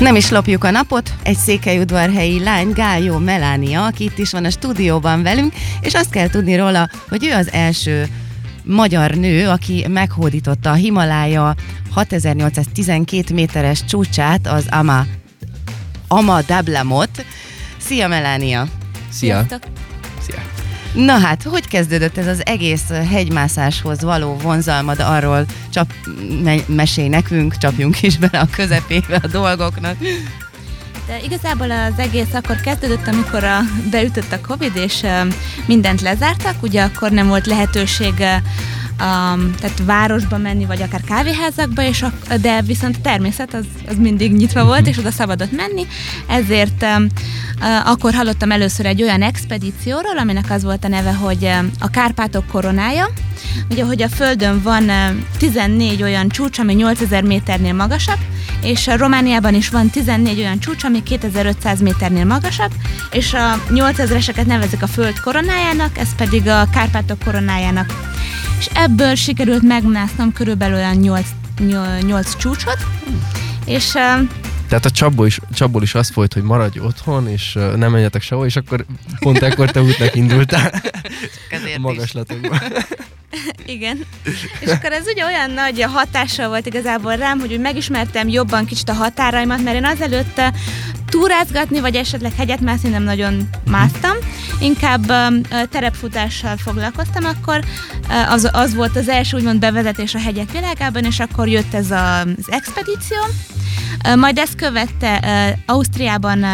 Nem is lopjuk a napot, egy székelyudvarhelyi lány, Gályó Melánia, aki itt is van a stúdióban velünk, és azt kell tudni róla, hogy ő az első magyar nő, aki meghódította a Himalája 6812 méteres csúcsát, az Ama, Ama Dablamot. Szia Melánia! Szia! Sziasztok. Na hát, hogy kezdődött ez az egész hegymászáshoz való vonzalmad arról, csap, me- mesélj nekünk, csapjunk is bele a közepébe a dolgoknak. De igazából az egész akkor kezdődött, amikor a, beütött a Covid, és mindent lezártak, ugye akkor nem volt lehetőség um, tehát városba menni, vagy akár kávéházakba, és ak- de viszont a természet az, az mindig nyitva volt, és oda szabadott menni, ezért um, akkor hallottam először egy olyan expedícióról, aminek az volt a neve, hogy a Kárpátok koronája, ugye, hogy a Földön van um, 14 olyan csúcs, ami 8000 méternél magasabb, és a Romániában is van 14 olyan csúcs, ami 2500 méternél magasabb, és a 8000-eseket nevezik a Föld koronájának, ez pedig a Kárpátok koronájának. És ebből sikerült megmásznom körülbelül olyan 8, 8 csúcsot, és Tehát a csapból is, csapból is az volt, hogy maradj otthon, és uh, nem menjetek sehol, és akkor pont ekkor te útnak indultál Ezért magaslatokban. Igen. És akkor ez ugye olyan nagy hatással volt igazából rám, hogy úgy megismertem jobban kicsit a határaimat, mert én azelőtt túrázgatni, vagy esetleg hegyet mászni nem nagyon másztam. Inkább eh, terepfutással foglalkoztam, akkor az, az volt az első úgymond bevezetés a hegyek világában, és akkor jött ez a, az expedíció. Majd ezt követte Ausztriában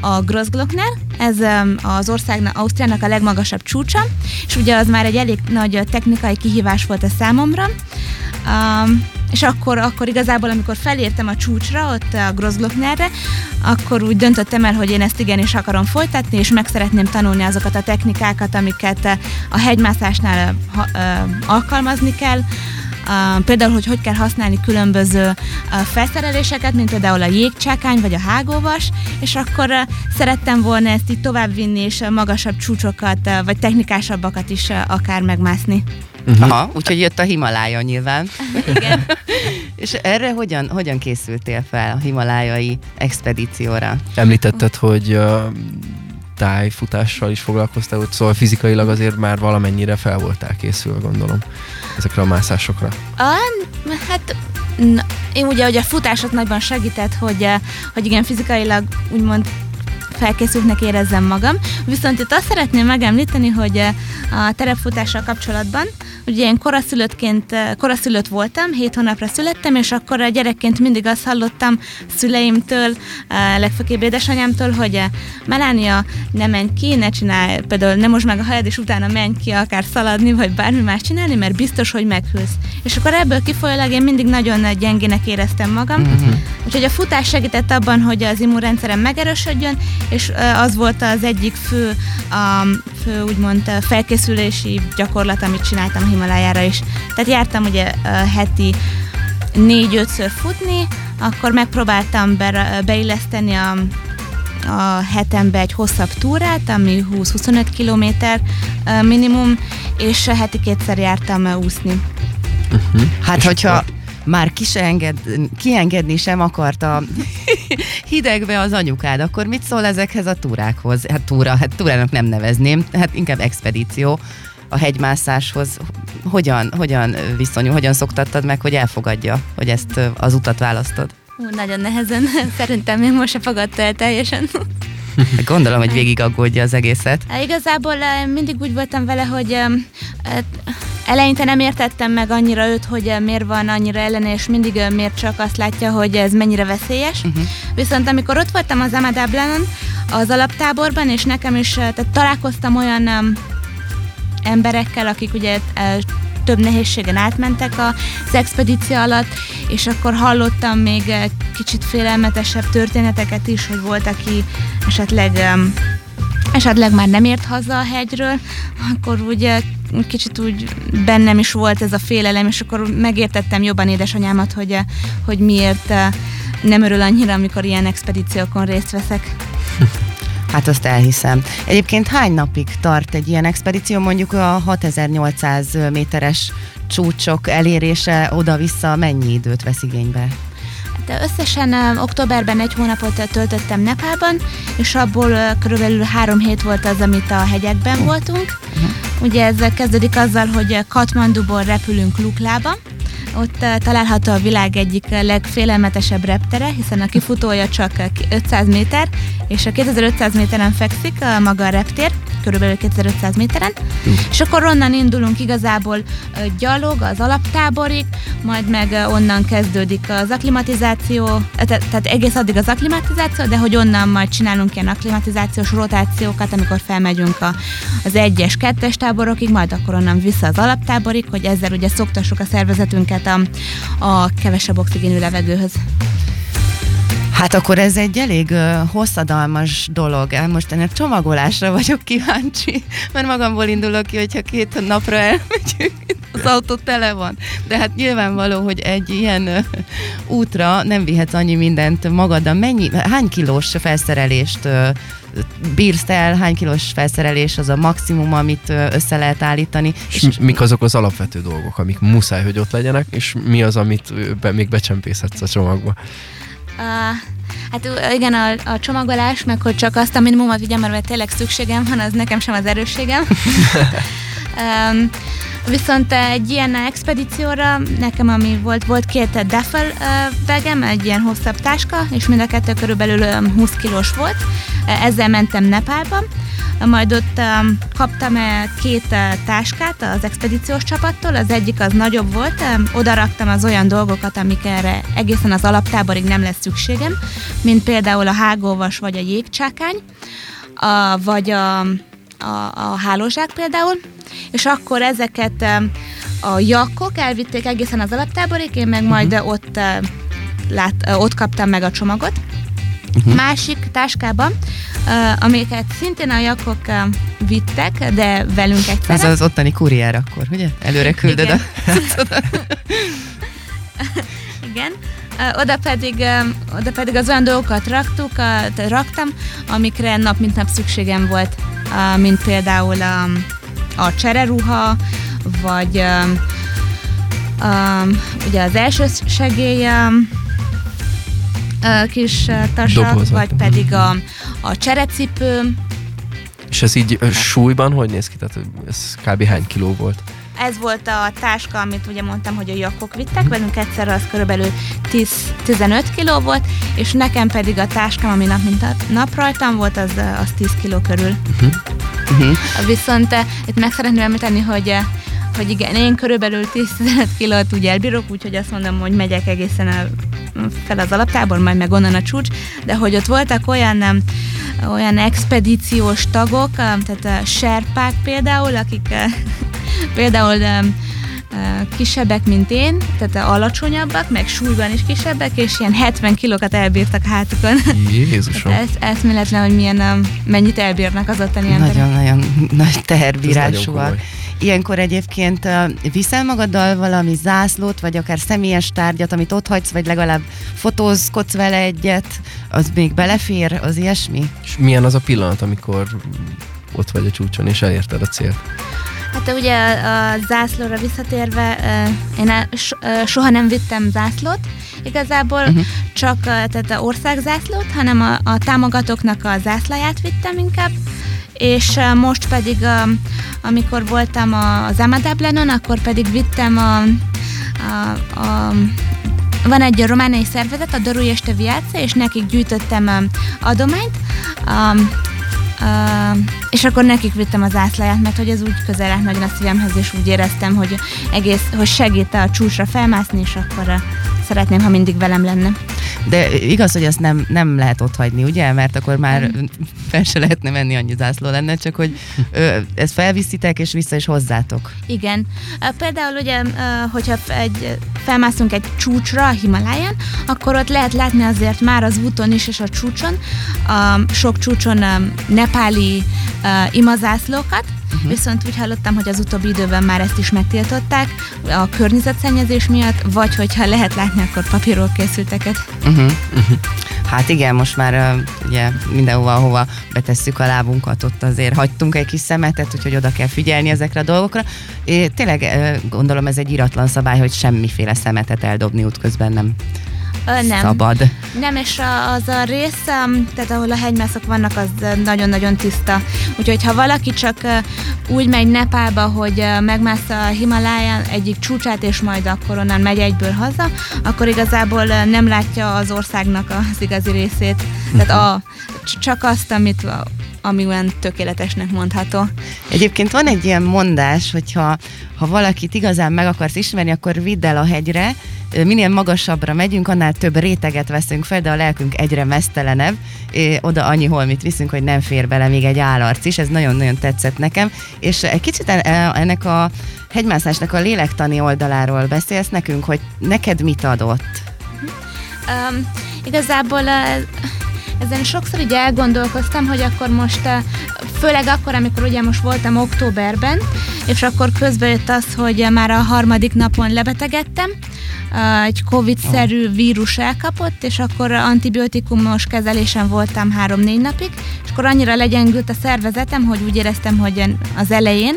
a Grossglockner, ez az országnak, Ausztriának a legmagasabb csúcsa, és ugye az már egy elég nagy technikai kihívás volt a számomra. Um, és akkor, akkor igazából, amikor felértem a csúcsra, ott a Grossglocknerre, akkor úgy döntöttem el, hogy én ezt igenis akarom folytatni, és meg szeretném tanulni azokat a technikákat, amiket a hegymászásnál alkalmazni kell. Uh, például, hogy hogy kell használni különböző uh, felszereléseket, mint például a jégcsákány vagy a hágóvas, és akkor uh, szerettem volna ezt így továbbvinni, és uh, magasabb csúcsokat, uh, vagy technikásabbakat is uh, akár megmászni. Aha, úgyhogy jött a Himalája nyilván. Igen. És erre hogyan, hogyan készültél fel a himalájai expedícióra? Említetted, hogy uh, tájfutással is foglalkoztál, ott, szóval fizikailag azért már valamennyire fel voltál készülve, gondolom, ezekre a mászásokra. Ah, hát na, én ugye, hogy a futásot nagyban segített, hogy, eh, hogy igen, fizikailag úgymond felkészültnek érezzem magam. Viszont itt azt szeretném megemlíteni, hogy eh, a terepfutással kapcsolatban, ugye én koraszülöttként, eh, koraszülött voltam, 7 hónapra születtem, és akkor a gyerekként mindig azt hallottam szüleimtől, eh, legfőképp édesanyámtól, hogy eh, Melánia, ne menj ki, ne csinálj, például nem most meg a hajad, és utána menj ki akár szaladni, vagy bármi más csinálni, mert biztos, hogy meghűlsz. És akkor ebből kifolyólag én mindig nagyon gyengének éreztem magam, Mhm. Úgyhogy a futás segített abban, hogy az immunrendszerem megerősödjön, és az volt az egyik fő, a fő úgymond felkészülési gyakorlat, amit csináltam Himalájára is. Tehát jártam ugye heti négy-ötször futni, akkor megpróbáltam be, beilleszteni a, a hetembe egy hosszabb túrát, ami 20-25 kilométer ö, minimum, és heti kétszer jártam úszni. Uh-huh. Hát, hogyha már ki se enged, kiengedni sem akarta hidegbe az anyukád, akkor mit szól ezekhez a túrákhoz? Hát túra, hát túrának nem nevezném, hát inkább expedíció a hegymászáshoz. Hogyan, hogyan viszonyul, hogyan szoktattad meg, hogy elfogadja, hogy ezt az utat választod? Ú, nagyon nehezen, szerintem még most se fogadta el teljesen. Hát Gondolom, hogy végig aggódja az egészet. Hát Igazából mindig úgy voltam vele, hogy eleinte nem értettem meg annyira őt, hogy miért van annyira ellene, és mindig miért csak azt látja, hogy ez mennyire veszélyes. Uh-huh. Viszont amikor ott voltam az Amadablanon, az alaptáborban, és nekem is eh, tehát találkoztam olyan emberekkel, akik ugye eh, több nehézségen átmentek az expedíció alatt, és akkor hallottam még eh, kicsit félelmetesebb történeteket is, hogy volt, aki esetleg esetleg már nem ért haza a hegyről, akkor ugye kicsit úgy bennem is volt ez a félelem, és akkor megértettem jobban édesanyámat, hogy, eh, hogy miért eh, nem örül annyira, amikor ilyen expedíciókon részt veszek. Hát azt elhiszem. Egyébként hány napig tart egy ilyen expedíció, mondjuk a 6800 méteres csúcsok elérése oda-vissza mennyi időt vesz igénybe? De összesen uh, októberben egy hónapot töltöttem Nepálban, és abból uh, körülbelül három hét volt az, amit a hegyekben voltunk. Ugye ez kezdődik azzal, hogy Katmanduból repülünk Luklába, ott uh, található a világ egyik legfélelmetesebb reptere, hiszen a kifutója csak 500 méter, és a 2500 méteren fekszik uh, maga a reptér, körülbelül 2500 méteren, uh. és akkor onnan indulunk igazából gyalog az alaptáborig, majd meg onnan kezdődik az aklimatizáció, tehát egész addig az aklimatizáció, de hogy onnan majd csinálunk ilyen aklimatizációs rotációkat, amikor felmegyünk a, az egyes, kettes táborokig, majd akkor onnan vissza az alaptáborig, hogy ezzel ugye szoktassuk a szervezetünket a, a kevesebb oxigénű levegőhöz. Hát akkor ez egy elég uh, hosszadalmas dolog. Most ennek csomagolásra vagyok kíváncsi, mert magamból indulok ki, hogyha két napra elmegyünk, az autó tele van. De hát nyilvánvaló, hogy egy ilyen uh, útra nem vihetsz annyi mindent magaddal. Mennyi, hány kilós felszerelést uh, bírsz el, hány kilós felszerelés az a maximum, amit össze lehet állítani. És, és mik azok az alapvető dolgok, amik muszáj, hogy ott legyenek, és mi az, amit be, még becsempészhetsz a csomagba? Uh, hát igen, a, a csomagolás, meg hogy csak azt a minimumot vigyem, mert tényleg szükségem van, az nekem sem az erősségem. um, Viszont egy ilyen expedícióra nekem, ami volt, volt két duffel begem, egy ilyen hosszabb táska, és mind a kettő körülbelül 20 kilós volt. Ezzel mentem Nepálba, majd ott kaptam két táskát az expedíciós csapattól, az egyik az nagyobb volt, oda raktam az olyan dolgokat, amik erre egészen az alaptáborig nem lesz szükségem, mint például a hágóvas vagy a jégcsákány, vagy a, a, a hálózsák például, és akkor ezeket a jakkok elvitték egészen az alaptáborig, én meg majd uh-huh. ott, lát, ott kaptam meg a csomagot. Uh-huh. Másik táskában, amiket szintén a jakok vittek, de velünk egyszerre. Ez az ottani kurier akkor, ugye? Előre küldöd Igen. a Igen. Oda, pedig, oda pedig az olyan dolgokat raktuk, raktam, amikre nap mint nap szükségem volt, mint például um, a csereruha, vagy um, um, ugye az első segély um, kis tasak, vagy pedig a, a cserecipő. És ez így súlyban hogy néz ki? Tehát ez kb. hány kiló volt? Ez volt a táska, amit ugye mondtam, hogy a jakok vittek, velünk egyszer az körülbelül 10-15 kiló volt, és nekem pedig a táskám, ami nap mint a nap rajtam volt, az, az 10 kiló körül. Uh-huh. Uh-huh. Viszont itt meg szeretném említeni, hogy hogy igen, én körülbelül 10-15 kilót úgy elbírok, úgyhogy azt mondom, hogy megyek egészen el fel az alaptábor, majd meg onnan a csúcs, de hogy ott voltak olyan, nem, olyan expedíciós tagok, tehát a serpák például, akik például kisebbek, mint én, tehát alacsonyabbak, meg súlyban is kisebbek, és ilyen 70 kilókat elbírtak hátukon. Jézusom! ez eszméletlen, hogy milyen, mennyit elbírnak az ottani emberek. Nagyon-nagyon nagy teherbírásúak. Ilyenkor egyébként viszel magaddal valami zászlót, vagy akár személyes tárgyat, amit ott hagysz, vagy legalább fotózkodsz vele egyet, az még belefér, az ilyesmi? És milyen az a pillanat, amikor ott vagy a csúcson, és elérted a célt? Hát ugye a zászlóra visszatérve, én soha nem vittem zászlót, igazából uh-huh. csak tehát a országzászlót, hanem a, a támogatóknak a zászlaját vittem inkább, és most pedig, amikor voltam az Amadablenon, akkor pedig vittem a, a, a van egy romániai szervezet, a Doru Este Viace, és nekik gyűjtöttem adományt, um, uh, és akkor nekik vittem az ászláját, mert hogy ez úgy közel állt nagyon a szívemhez, és úgy éreztem, hogy egész, hogy segít a csúcsra felmászni, és akkor uh, szeretném, ha mindig velem lenne. De igaz, hogy ezt nem, nem lehet ott hagyni, ugye? Mert akkor már fel se lehetne menni, annyi zászló lenne, csak hogy ö, ezt felviszitek és vissza is hozzátok. Igen. Például ugye, hogyha egy, felmászunk egy csúcsra a Himaláján, akkor ott lehet látni azért már az úton is és a csúcson, a sok csúcson a nepáli imazászlókat, Uh-huh. Viszont úgy hallottam, hogy az utóbbi időben már ezt is megtiltották a környezetszennyezés miatt, vagy hogyha lehet látni, akkor papírról készülteket. Uh-huh. Uh-huh. Hát igen, most már uh, ugye mindenhova, ahova betesszük a lábunkat, ott azért hagytunk egy kis szemetet, úgyhogy oda kell figyelni ezekre a dolgokra. É, tényleg uh, gondolom ez egy iratlan szabály, hogy semmiféle szemetet eldobni útközben nem nem. szabad. Nem, és az a rész, tehát ahol a hegymászok vannak, az nagyon-nagyon tiszta. Úgyhogy ha valaki csak úgy megy Nepálba, hogy ö, megmászta a Himaláján egyik csúcsát, és majd akkor onnan megy egyből haza, akkor igazából nem látja az országnak az igazi részét. Tehát a, csak azt, amit a- ami olyan tökéletesnek mondható. Egyébként van egy ilyen mondás, hogyha ha valakit igazán meg akarsz ismerni, akkor vidd el a hegyre, minél magasabbra megyünk, annál több réteget veszünk fel, de a lelkünk egyre mesztelenebb. Oda annyi holmit viszünk, hogy nem fér bele még egy állarc is, ez nagyon-nagyon tetszett nekem. És egy kicsit en- ennek a hegymászásnak a lélektani oldaláról beszélsz nekünk, hogy neked mit adott? Um, igazából uh, ezen sokszor így elgondolkoztam, hogy akkor most, uh, főleg akkor, amikor ugye most voltam októberben, és akkor közben jött az, hogy uh, már a harmadik napon lebetegedtem, egy Covid-szerű vírus elkapott, és akkor antibiotikumos kezelésen voltam három-négy napig, és akkor annyira legyengült a szervezetem, hogy úgy éreztem, hogy az elején,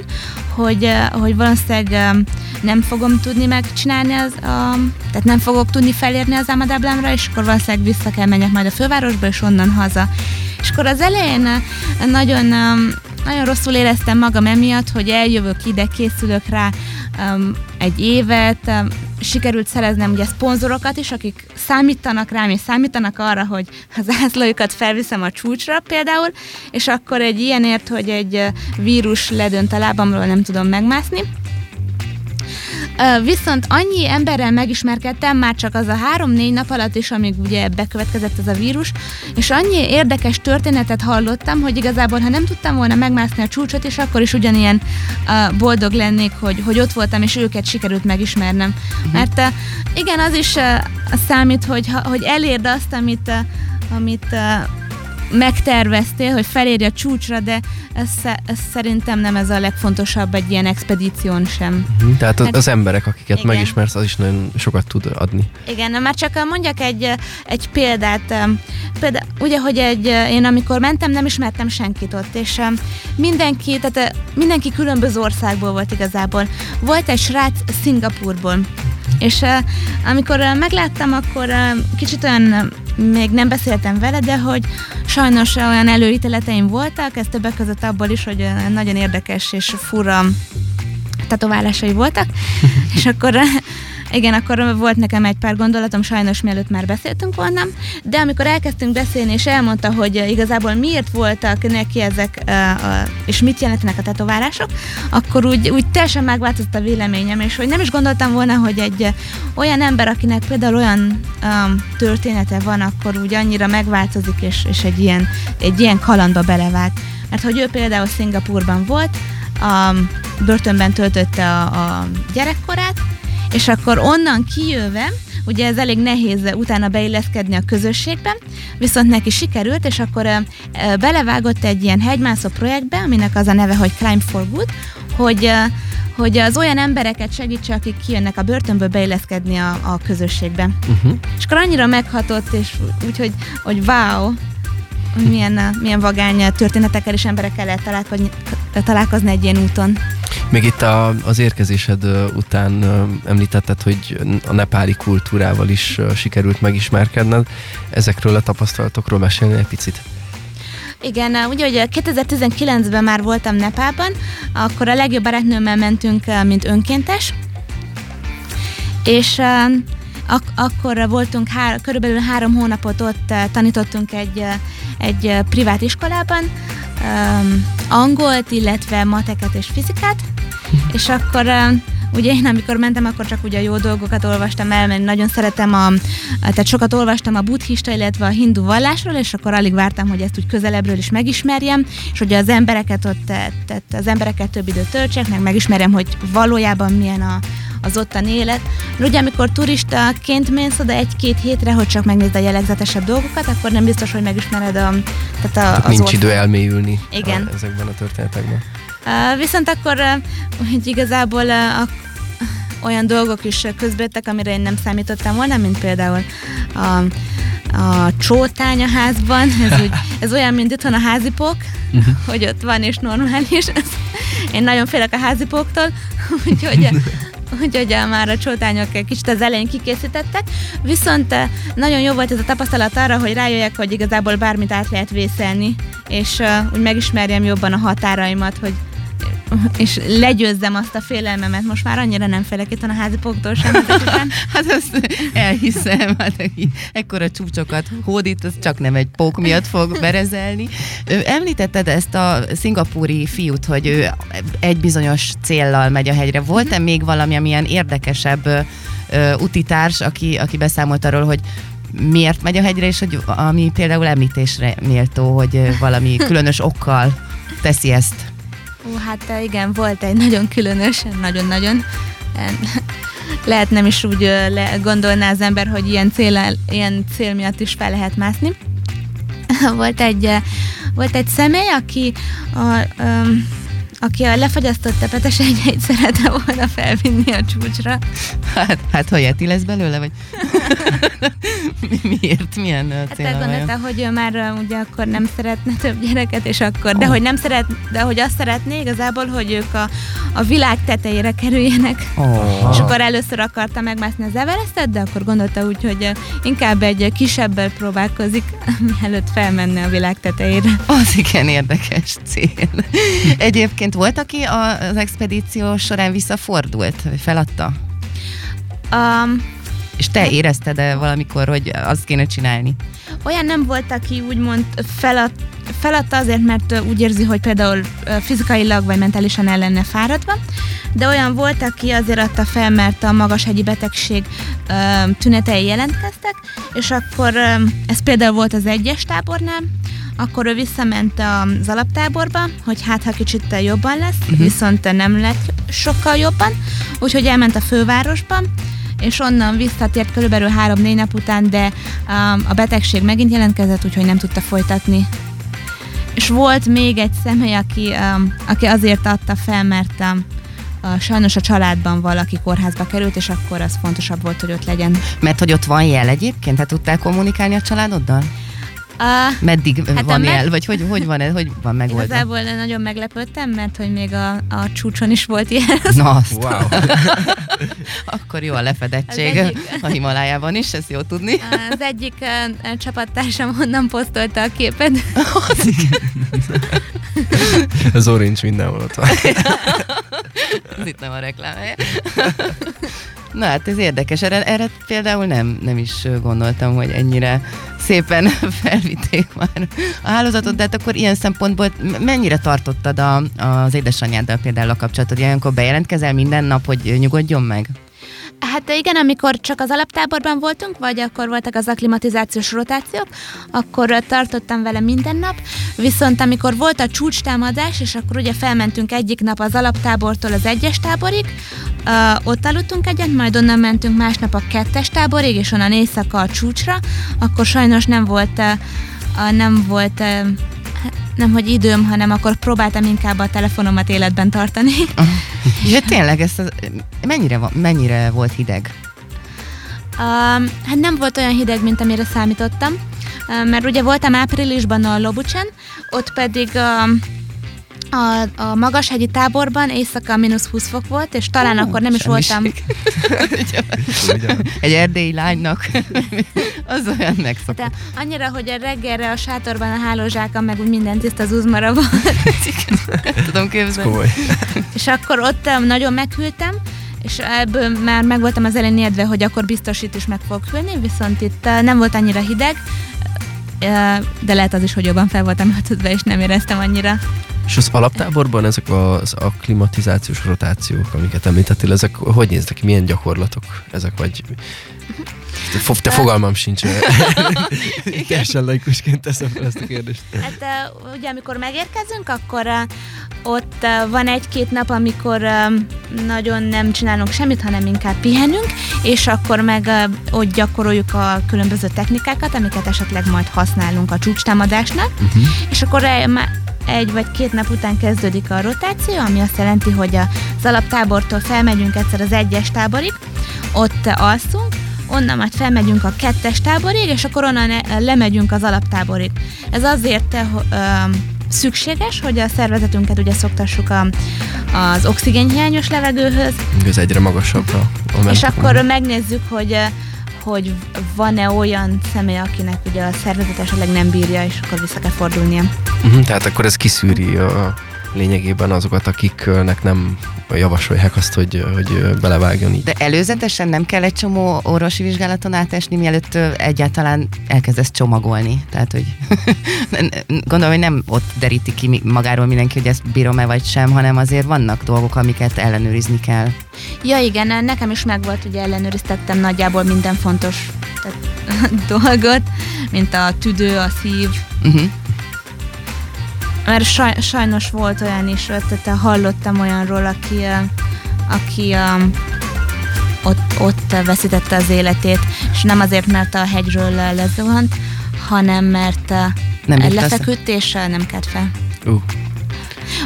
hogy, hogy valószínűleg nem fogom tudni megcsinálni, az, a, tehát nem fogok tudni felérni az Amadablámra, és akkor valószínűleg vissza kell menjek majd a fővárosba, és onnan haza. És akkor az elején nagyon, nagyon rosszul éreztem magam emiatt, hogy eljövök ide, készülök rá egy évet, sikerült szereznem ugye szponzorokat is, akik számítanak rám, és számítanak arra, hogy az zászlójukat felviszem a csúcsra például, és akkor egy ilyenért, hogy egy uh, vírus ledönt a lábamról, nem tudom megmászni. Viszont annyi emberrel megismerkedtem már csak az a három-négy nap alatt is, amíg ugye bekövetkezett ez a vírus, és annyi érdekes történetet hallottam, hogy igazából, ha nem tudtam volna megmászni a csúcsot, és akkor is ugyanilyen uh, boldog lennék, hogy, hogy ott voltam, és őket sikerült megismernem. Uh-huh. Mert uh, igen, az is uh, számít, hogy, ha, hogy elérd azt, amit, uh, amit uh, megterveztél, hogy felérj a csúcsra, de ez, ez szerintem nem ez a legfontosabb egy ilyen expedíción sem. Mhm, Tehát az, Hát- az emberek, akiket Igen. megismersz, az is nagyon sokat tud adni. Igen, már csak mondjak egy, egy példát. Például, ugye, hogy egy, én amikor mentem, nem ismertem senkit ott, és mindenki, tehát mindenki különböző országból volt igazából. Volt egy srác Szingapurból, és amikor megláttam, akkor kicsit olyan még nem beszéltem vele, de hogy sajnos olyan előíteleteim voltak, ez többek között abból is, hogy nagyon érdekes és fura tetoválásai voltak, és akkor igen, akkor volt nekem egy pár gondolatom, sajnos mielőtt már beszéltünk volna, de amikor elkezdtünk beszélni, és elmondta, hogy igazából miért voltak neki ezek, és mit jelentenek a tetoválások, akkor úgy, úgy teljesen megváltozott a véleményem, és hogy nem is gondoltam volna, hogy egy olyan ember, akinek például olyan története van, akkor úgy annyira megváltozik, és, és egy, ilyen, egy ilyen kalandba belevág. Mert hogy ő például Szingapurban volt, a börtönben töltötte a, a gyerekkorát, és akkor onnan kijöve, ugye ez elég nehéz utána beilleszkedni a közösségben, viszont neki sikerült, és akkor belevágott egy ilyen hegymászó projektbe, aminek az a neve, hogy Climb for Good, hogy hogy az olyan embereket segítse, akik kijönnek a börtönből beilleszkedni a, a közösségbe. Uh-huh. És akkor annyira meghatott, és úgyhogy, hogy wow, hogy milyen, milyen vagány történetekkel és emberekkel lehet találkozni, találkozni egy ilyen úton. Még itt a, az érkezésed után említetted, hogy a nepáli kultúrával is sikerült megismerkedned. Ezekről a tapasztalatokról mesélni egy picit? Igen, ugye, hogy 2019-ben már voltam Nepálban, akkor a legjobb barátnőmmel mentünk, mint önkéntes, és ak- akkor voltunk hár- körülbelül három hónapot ott eh, tanítottunk egy, eh, egy eh, privát iskolában, um, angolt, illetve mateket és fizikát, és akkor eh, ugye én amikor mentem, akkor csak ugye a jó dolgokat olvastam el, mert nagyon szeretem a, tehát sokat olvastam a buddhista, illetve a hindu vallásról, és akkor alig vártam, hogy ezt úgy közelebbről is megismerjem, és hogy az embereket ott, tehát az embereket több időt töltsek, meg megismerjem, hogy valójában milyen a, az ottani élet. Mert ugye amikor turistaként mész oda egy-két hétre, hogy csak megnézd a jellegzetesebb dolgokat, akkor nem biztos, hogy megismered a, tehát a, Tehát az nincs ország- idő elmélyülni Igen. A, ezekben a történetekben. Viszont akkor hogy igazából a, olyan dolgok is közbettek, amire én nem számítottam volna, mint például a, a csótány a házban, ez, úgy, ez olyan, mint itthon a házipók, Mhm. hogy ott van és normális. Ez, én nagyon félek a házipóktól, úgyhogy úgyhogy már a csótányok egy kicsit az elején kikészítettek, viszont nagyon jó volt ez a tapasztalat arra, hogy rájöjjek, hogy igazából bármit át lehet vészelni, és uh, úgy megismerjem jobban a határaimat, hogy és legyőzzem azt a félelmemet. Most már annyira nem félek itt a házi póktól sem. hát ezt elhiszem, hát ekkora csúcsokat hódít, az csak nem egy pók miatt fog berezelni. Említetted ezt a szingapúri fiút, hogy ő egy bizonyos céllal megy a hegyre. Volt-e még valami, amilyen érdekesebb utitárs, aki, aki beszámolt arról, hogy miért megy a hegyre, és hogy ami például említésre méltó, hogy valami különös okkal teszi ezt. Ó, hát igen, volt egy nagyon különös, nagyon-nagyon lehet nem is úgy gondolná az ember, hogy ilyen cél, ilyen cél miatt is fel lehet mászni. Volt egy, volt egy személy, aki a, um, aki a lefagyasztott tepetes egyeit szerette volna felvinni a csúcsra. Hát, hát hogy Yeti lesz belőle, vagy miért? Milyen hát célra Hát gondolta, hogy ő már ugye akkor nem szeretne több gyereket, és akkor, de oh. hogy nem szeret, de hogy azt szeretné igazából, hogy ők a, a világ tetejére kerüljenek. Oh. És akkor először akarta megmászni az Everestet, de akkor gondolta úgy, hogy inkább egy kisebbel próbálkozik, mielőtt felmenne a világ tetejére. Az igen érdekes cél. Egyébként Egyébként volt, aki az expedíció során visszafordult, feladta? Um, és te érezted-e valamikor, hogy azt kéne csinálni? Olyan nem volt, aki úgymond felad, feladta azért, mert úgy érzi, hogy például fizikailag vagy mentálisan el lenne fáradva, de olyan volt, aki azért adta fel, mert a magas hegyi betegség tünetei jelentkeztek, és akkor ez például volt az egyes tábornál, akkor ő visszament az alaptáborba, hogy hát ha kicsit jobban lesz, uh-huh. viszont nem lett sokkal jobban, úgyhogy elment a fővárosba, és onnan visszatért körülbelül három-négy nap után, de um, a betegség megint jelentkezett, úgyhogy nem tudta folytatni. És volt még egy személy, aki, um, aki azért adta fel, mert um, a, sajnos a családban valaki kórházba került, és akkor az fontosabb volt, hogy ott legyen. Mert hogy ott van jel egyébként? Tehát tudtál kommunikálni a családoddal? Uh, Meddig hát van meg... el, vagy hogy, hogy van ez, hogy van megoldva? Igazából nagyon meglepődtem, mert hogy még a, a csúcson is volt ilyen. Na azt. Wow. Akkor jó a lefedettség egyik... a Himalájában is, ezt jó tudni. Az egyik uh, csapattársam onnan posztolta a képet. Az orange mindenhol ott van. ez itt nem a reklám Na hát ez érdekes, erre, erre például nem, nem is gondoltam, hogy ennyire szépen felvitték már a hálózatot, de hát akkor ilyen szempontból mennyire tartottad a, az édesanyáddal például a kapcsolatot? Ilyenkor bejelentkezel minden nap, hogy nyugodjon meg? Hát igen, amikor csak az alaptáborban voltunk, vagy akkor voltak az akklimatizációs rotációk, akkor tartottam vele minden nap, viszont amikor volt a csúcstámadás, és akkor ugye felmentünk egyik nap az alaptábortól az egyes táborig, ott aludtunk egyet, majd onnan mentünk másnap a kettes táborig, és onnan éjszaka a csúcsra, akkor sajnos nem volt, nem volt nem hogy időm, hanem akkor próbáltam inkább a telefonomat életben tartani. Ja, tényleg, ez mennyire, mennyire volt hideg? Um, hát nem volt olyan hideg, mint amire számítottam, mert ugye voltam áprilisban a Lobucsen, ott pedig um, a, a magashegyi táborban éjszaka mínusz 20 fok volt, és talán uh, akkor nem is voltam. Egy erdélyi lánynak az olyan megszokott. De annyira, hogy a reggelre a sátorban a hálózsáka meg úgy minden tiszta zuzmara volt. Tudom képzelni. és akkor ott nagyon meghűltem, és ebből már meg voltam az elején érdve, hogy akkor biztos itt is meg fog hűlni, viszont itt uh, nem volt annyira hideg, uh, de lehet az is, hogy jobban fel voltam öltözve, és nem éreztem annyira. És az alaptáborban ezek az akklimatizációs rotációk, amiket említettél, ezek hogy néznek ki? Milyen gyakorlatok ezek, vagy te, te fogalmam sincs. Teljesen laikusként teszem fel ezt a kérdést. Hát ugye amikor megérkezünk, akkor ott van egy-két nap, amikor nagyon nem csinálunk semmit, hanem inkább pihenünk, és akkor meg ott gyakoroljuk a különböző technikákat, amiket esetleg majd használunk a csúcstámadásnak, uh-huh. és akkor egy vagy két nap után kezdődik a rotáció, ami azt jelenti, hogy az alaptábortól felmegyünk egyszer az egyes táborig, ott alszunk, onnan majd felmegyünk a kettes táborig, és akkor onnan lemegyünk az alaptáborig. Ez azért szükséges, hogy a szervezetünket ugye szoktassuk a, az oxigénhiányos levegőhöz. Ez egyre magasabbra. És akkor megnézzük, hogy hogy van-e olyan személy, akinek ugye a szervezet esetleg nem bírja, és akkor vissza kell fordulnia. Uh-huh, tehát akkor ez kiszűri a lényegében azokat, akiknek nem javasolják azt, hogy, hogy belevágjon így. De előzetesen nem kell egy csomó orvosi vizsgálaton átesni, mielőtt egyáltalán elkezdesz csomagolni. Tehát, hogy gondolom, hogy nem ott deríti ki magáról mindenki, hogy ezt bírom-e vagy sem, hanem azért vannak dolgok, amiket ellenőrizni kell. Ja igen, nekem is megvolt, hogy ellenőriztettem nagyjából minden fontos tehát, dolgot, mint a tüdő, a szív, uh-huh mert saj, sajnos volt olyan is, tehát hallottam olyanról, aki, aki um, ott, ott veszítette az életét, és nem azért, mert a hegyről lezuhant, hanem mert nem lefeküdt, és nem kelt fel. Uh.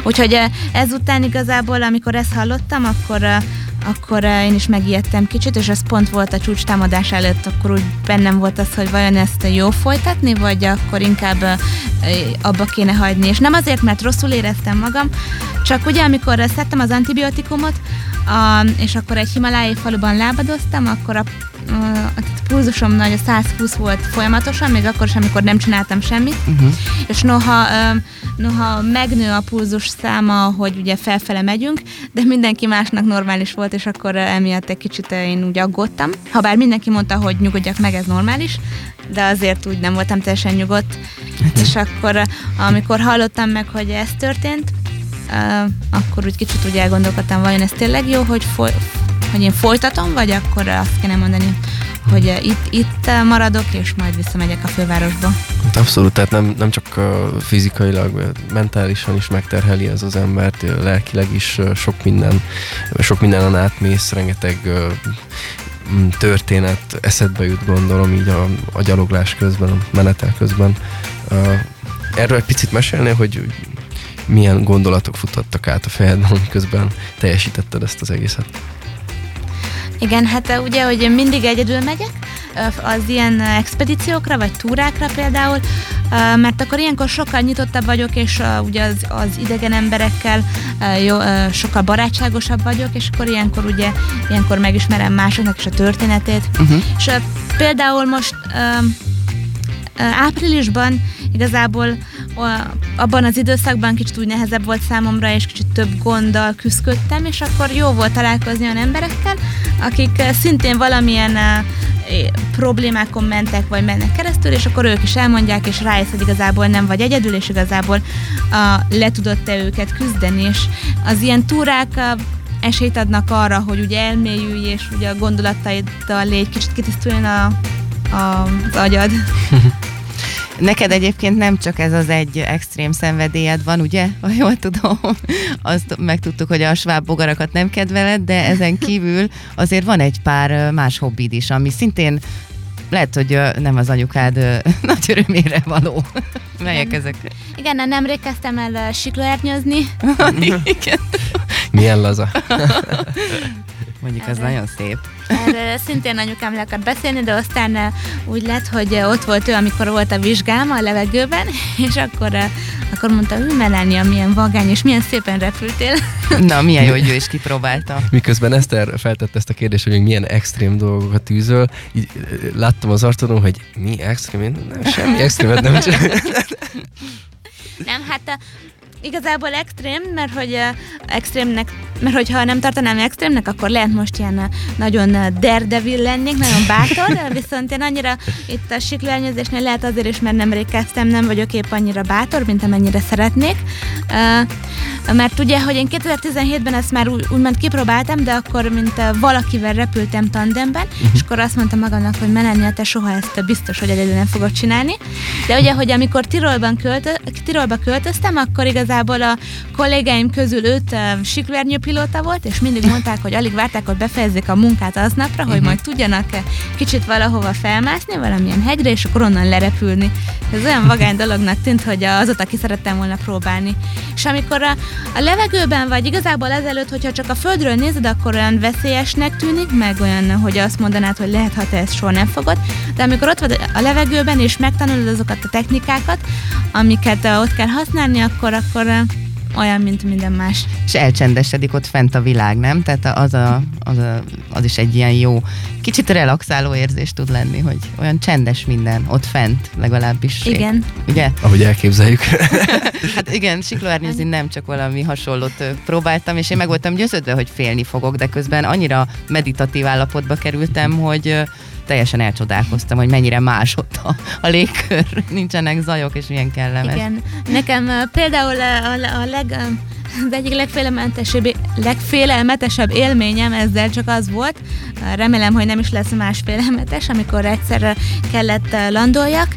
Úgyhogy ezután igazából, amikor ezt hallottam, akkor akkor én is megijedtem kicsit, és ez pont volt a csúcs támadás előtt, akkor úgy bennem volt az, hogy vajon ezt jó folytatni, vagy akkor inkább abba kéne hagyni. És nem azért, mert rosszul éreztem magam, csak ugye amikor szedtem az antibiotikumot, a, és akkor egy himalájai faluban lábadoztam, akkor a, a, pulzusom nagy, a 120 volt folyamatosan, még akkor sem, amikor nem csináltam semmit, uh-huh. és noha, noha megnő a pulzus száma, hogy ugye felfele megyünk, de mindenki másnak normális volt, és akkor emiatt egy kicsit én úgy aggódtam. Habár mindenki mondta, hogy nyugodjak meg, ez normális, de azért úgy nem voltam teljesen nyugodt. Uh-huh. És akkor, amikor hallottam meg, hogy ez történt, akkor úgy kicsit úgy elgondolkodtam, vajon ez tényleg jó, hogy, foly- hogy én folytatom, vagy akkor azt kéne mondani, hogy itt, itt maradok, és majd visszamegyek a fővárosba. Hát abszolút, tehát nem, nem csak fizikailag, mentálisan is megterheli ez az embert, lelkileg is sok minden, sok mindenen átmész, rengeteg történet eszedbe jut, gondolom, így a, a gyaloglás közben, a menetel közben. Erről egy picit mesélnél, hogy milyen gondolatok futottak át a fejedben, közben teljesítetted ezt az egészet? Igen, hát ugye, hogy mindig egyedül megyek, az ilyen expedíciókra, vagy túrákra például, mert akkor ilyenkor sokkal nyitottabb vagyok, és ugye az, az idegen emberekkel jó, sokkal barátságosabb vagyok, és akkor ilyenkor ugye, ilyenkor megismerem másoknak is a történetét. Uh-huh. És például most áprilisban igazából abban az időszakban kicsit úgy nehezebb volt számomra, és kicsit több gonddal küzdködtem, és akkor jó volt találkozni olyan emberekkel, akik szintén valamilyen problémákon mentek, vagy mennek keresztül, és akkor ők is elmondják, és rájössz, hogy igazából nem vagy egyedül, és igazából a, le tudod te őket küzdeni, és az ilyen túrák esélyt adnak arra, hogy ugye elmélyülj, és ugye a gondolataiddal egy kicsit kitisztuljon a, a, az agyad. Neked egyébként nem csak ez az egy extrém szenvedélyed van, ugye? Ha jól tudom, azt megtudtuk, hogy a sváb bogarakat nem kedveled, de ezen kívül azért van egy pár más hobbid is, ami szintén lehet, hogy nem az anyukád nagy örömére való. Melyek Igen. ezek? Igen, nemrég kezdtem el siklóernyőzni. Igen. Milyen laza? Mondjuk az nagyon szép. Erről szintén anyukám le akart beszélni, de aztán eh, úgy lett, hogy eh, ott volt ő, amikor volt a vizsgám a levegőben, és akkor, eh, akkor mondta, ő Melania, milyen vagány, és milyen szépen repültél. Na, milyen jó, hogy ő is kipróbálta. Miközben Eszter feltette ezt a kérdést, hogy milyen extrém dolgokat tűzöl, így láttam az arcodon, hogy mi extrém? Nem, semmi extrémet nem csinál. Nem, hát igazából extrém, mert hogy extrémnek, mert hogyha nem tartanám extrémnek, akkor lehet most ilyen nagyon daredevil lennék, nagyon bátor, viszont én annyira itt a siklányozásnál lehet azért is, mert nemrég kezdtem, nem vagyok épp annyira bátor, mint amennyire szeretnék. Mert ugye, hogy én 2017-ben ezt már úgy, úgymond kipróbáltam, de akkor, mint valakivel repültem tandemben, uh-huh. és akkor azt mondtam magamnak, hogy Melania, te soha ezt biztos, hogy egyedül nem fogod csinálni. De ugye, hogy amikor Tirolban költö, Tirolba költöztem, akkor igazából a kollégáim közül öt uh, siklóernyő pilóta volt, és mindig mondták, hogy alig várták, hogy befejezzék a munkát aznapra, hogy Mhm. majd tudjanak kicsit valahova felmászni, valamilyen hegyre, és akkor onnan lerepülni. Ez olyan vagány dolognak tűnt, hogy azóta ki szerettem volna próbálni. És amikor a, a levegőben vagy, igazából ezelőtt, hogyha csak a földről nézed, akkor olyan veszélyesnek tűnik, meg olyan, hogy azt mondanád, hogy lehet, ha te ezt soha nem fogod. De amikor ott vagy a levegőben, és megtanulod azokat a technikákat, amiket ott kell használni, akkor, akkor olyan, mint minden más. És elcsendesedik ott fent a világ, nem? Tehát az, a, az, a, az is egy ilyen jó, kicsit relaxáló érzés tud lenni, hogy olyan csendes minden ott fent legalábbis. Igen. Ugye? Ahogy elképzeljük. Hát igen, siklóárnyozni nem csak valami hasonlót próbáltam, és én meg voltam győződve, hogy félni fogok, de közben annyira meditatív állapotba kerültem, hogy teljesen elcsodálkoztam, hogy mennyire más ott a, a légkör, nincsenek zajok, és milyen kellemes. Igen. Nekem például a, a, a leg, az egyik legfélelmetesebb, legfélelmetesebb élményem ezzel csak az volt, remélem, hogy nem is lesz más félelmetes, amikor egyszer kellett landoljak,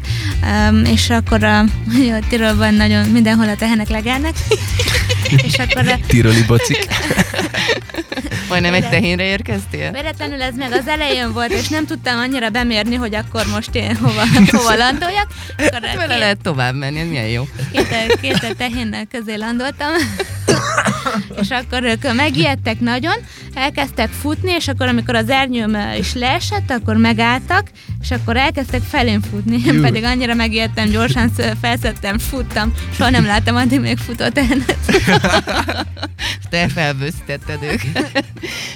és akkor a, a Tirolban nagyon mindenhol a tehenek legelnek, és akkor Tiroli bocik. Majdnem egy tehénre érkeztél? Véletlenül ez meg az elején volt, és nem tudtam annyira bemérni, hogy akkor most én hova, hova landoljak. Akkor Vele két, lehet tovább menni, ez milyen jó. két, két tehénnel közé landoltam. És akkor ők megijedtek nagyon, elkezdtek futni, és akkor amikor az ernyőm is leesett, akkor megálltak, és akkor elkezdtek felém futni. Én Jú. pedig annyira megijedtem, gyorsan sz- felszettem, futtam. Soha nem láttam addig még tehenet. Te felbőszítetted őket.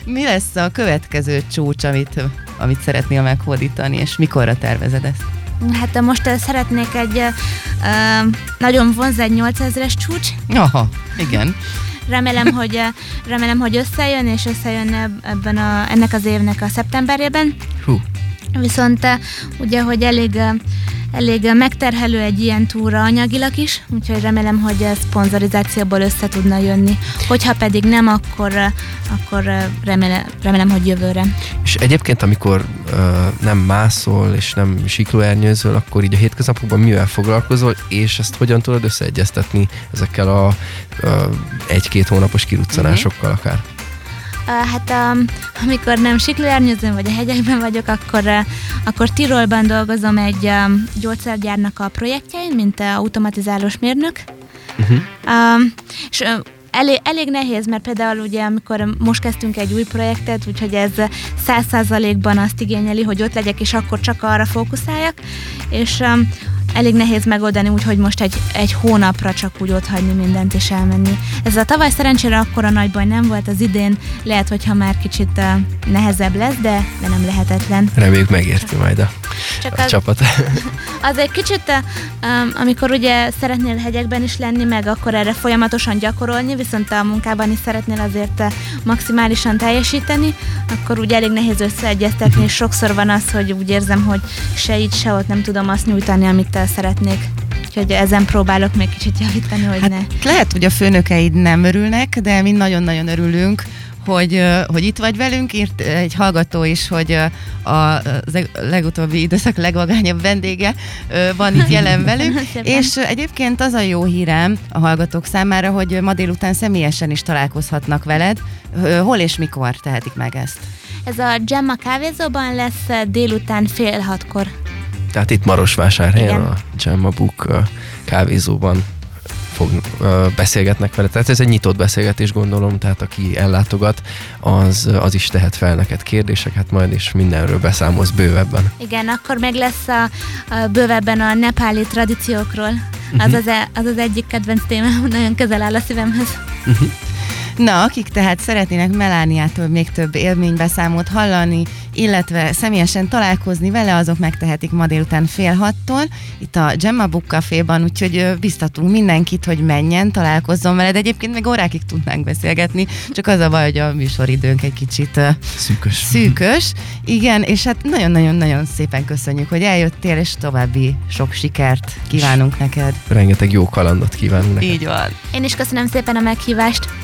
Mi lesz a következő csúcs, amit, amit szeretnél meghódítani, és mikorra tervezed ezt? Hát most szeretnék egy eh, nagyon vonzó egy 8000-es csúcs, Aha, igen. Remélem, hogy, remélem, hogy összejön, és összejön eb- ebben a, ennek az évnek a szeptemberében. Hú, Viszont ugye, hogy elég, elég megterhelő egy ilyen túra anyagilag is, úgyhogy remélem, hogy ez szponzorizációból össze tudna jönni. Hogyha pedig nem, akkor, akkor remélem, remélem, hogy jövőre. És egyébként, amikor uh, nem mászol és nem siklóernyőzöl, akkor így a hétköznapokban mivel foglalkozol, és ezt hogyan tudod összeegyeztetni ezekkel a uh, egy-két hónapos kiruccanásokkal akár? Hát amikor nem siklóernyőzőn vagy a hegyekben vagyok, akkor, akkor Tirolban dolgozom egy gyógyszergyárnak a projektjein, mint automatizálós mérnök. Uh-huh. És elég, elég nehéz, mert például ugye, amikor most kezdtünk egy új projektet, úgyhogy ez száz százalékban azt igényeli, hogy ott legyek, és akkor csak arra fókuszáljak, és um, elég nehéz megoldani úgy, hogy most egy, egy hónapra csak úgy ott hagyni mindent és elmenni. Ez a tavaly szerencsére akkora nagy baj nem volt, az idén lehet, hogyha már kicsit uh, nehezebb lesz, de, de nem lehetetlen. Reméljük megérti majd a, Csak a az, csapat. az egy kicsit, um, amikor ugye szeretnél hegyekben is lenni, meg akkor erre folyamatosan gyakorolni, viszont a munkában is szeretnél azért maximálisan teljesíteni, akkor ugye elég nehéz összeegyeztetni, és sokszor van az, hogy úgy érzem, hogy se itt, se ott nem tudom azt nyújtani, amit uh, szeretnék. Úgyhogy ezen próbálok még kicsit javítani, hogy Hát ne. lehet, hogy a főnökeid nem örülnek, de mi nagyon-nagyon örülünk, hogy, hogy itt vagy velünk. Írt egy hallgató is, hogy a, legutóbbi időszak legvagányabb vendége van itt jelen velünk. És egyébként az a jó hírem a hallgatók számára, hogy ma délután személyesen is találkozhatnak veled. Hol és mikor tehetik meg ezt? Ez a Gemma kávézóban lesz délután fél hatkor. Tehát itt Marosvásárhelyen Igen. a Gemma Book kávézóban fog, beszélgetnek vele. Tehát ez egy nyitott beszélgetés, gondolom, tehát aki ellátogat, az, az is tehet fel neked kérdéseket majd, és mindenről beszámolsz bővebben. Igen, akkor meg lesz a, a bővebben a nepáli tradíciókról. Az, Mhm. az, e- az az egyik kedvenc témám, nagyon közel áll a szívemhez. Na, akik tehát szeretnének Melániától még több élménybeszámot hallani, illetve személyesen találkozni vele, azok megtehetik ma délután fél hattól, itt a Gemma Book Caféban, úgyhogy biztatunk mindenkit, hogy menjen, találkozzon veled. Egyébként még órákig tudnánk beszélgetni, csak az a baj, hogy a műsoridőnk egy kicsit Szűkös. szűkös. Igen, és hát nagyon-nagyon-nagyon szépen köszönjük, hogy eljöttél, és további sok sikert kívánunk neked. Rengeteg jó kalandot kívánunk neked. Így van. Én is köszönöm szépen a meghívást.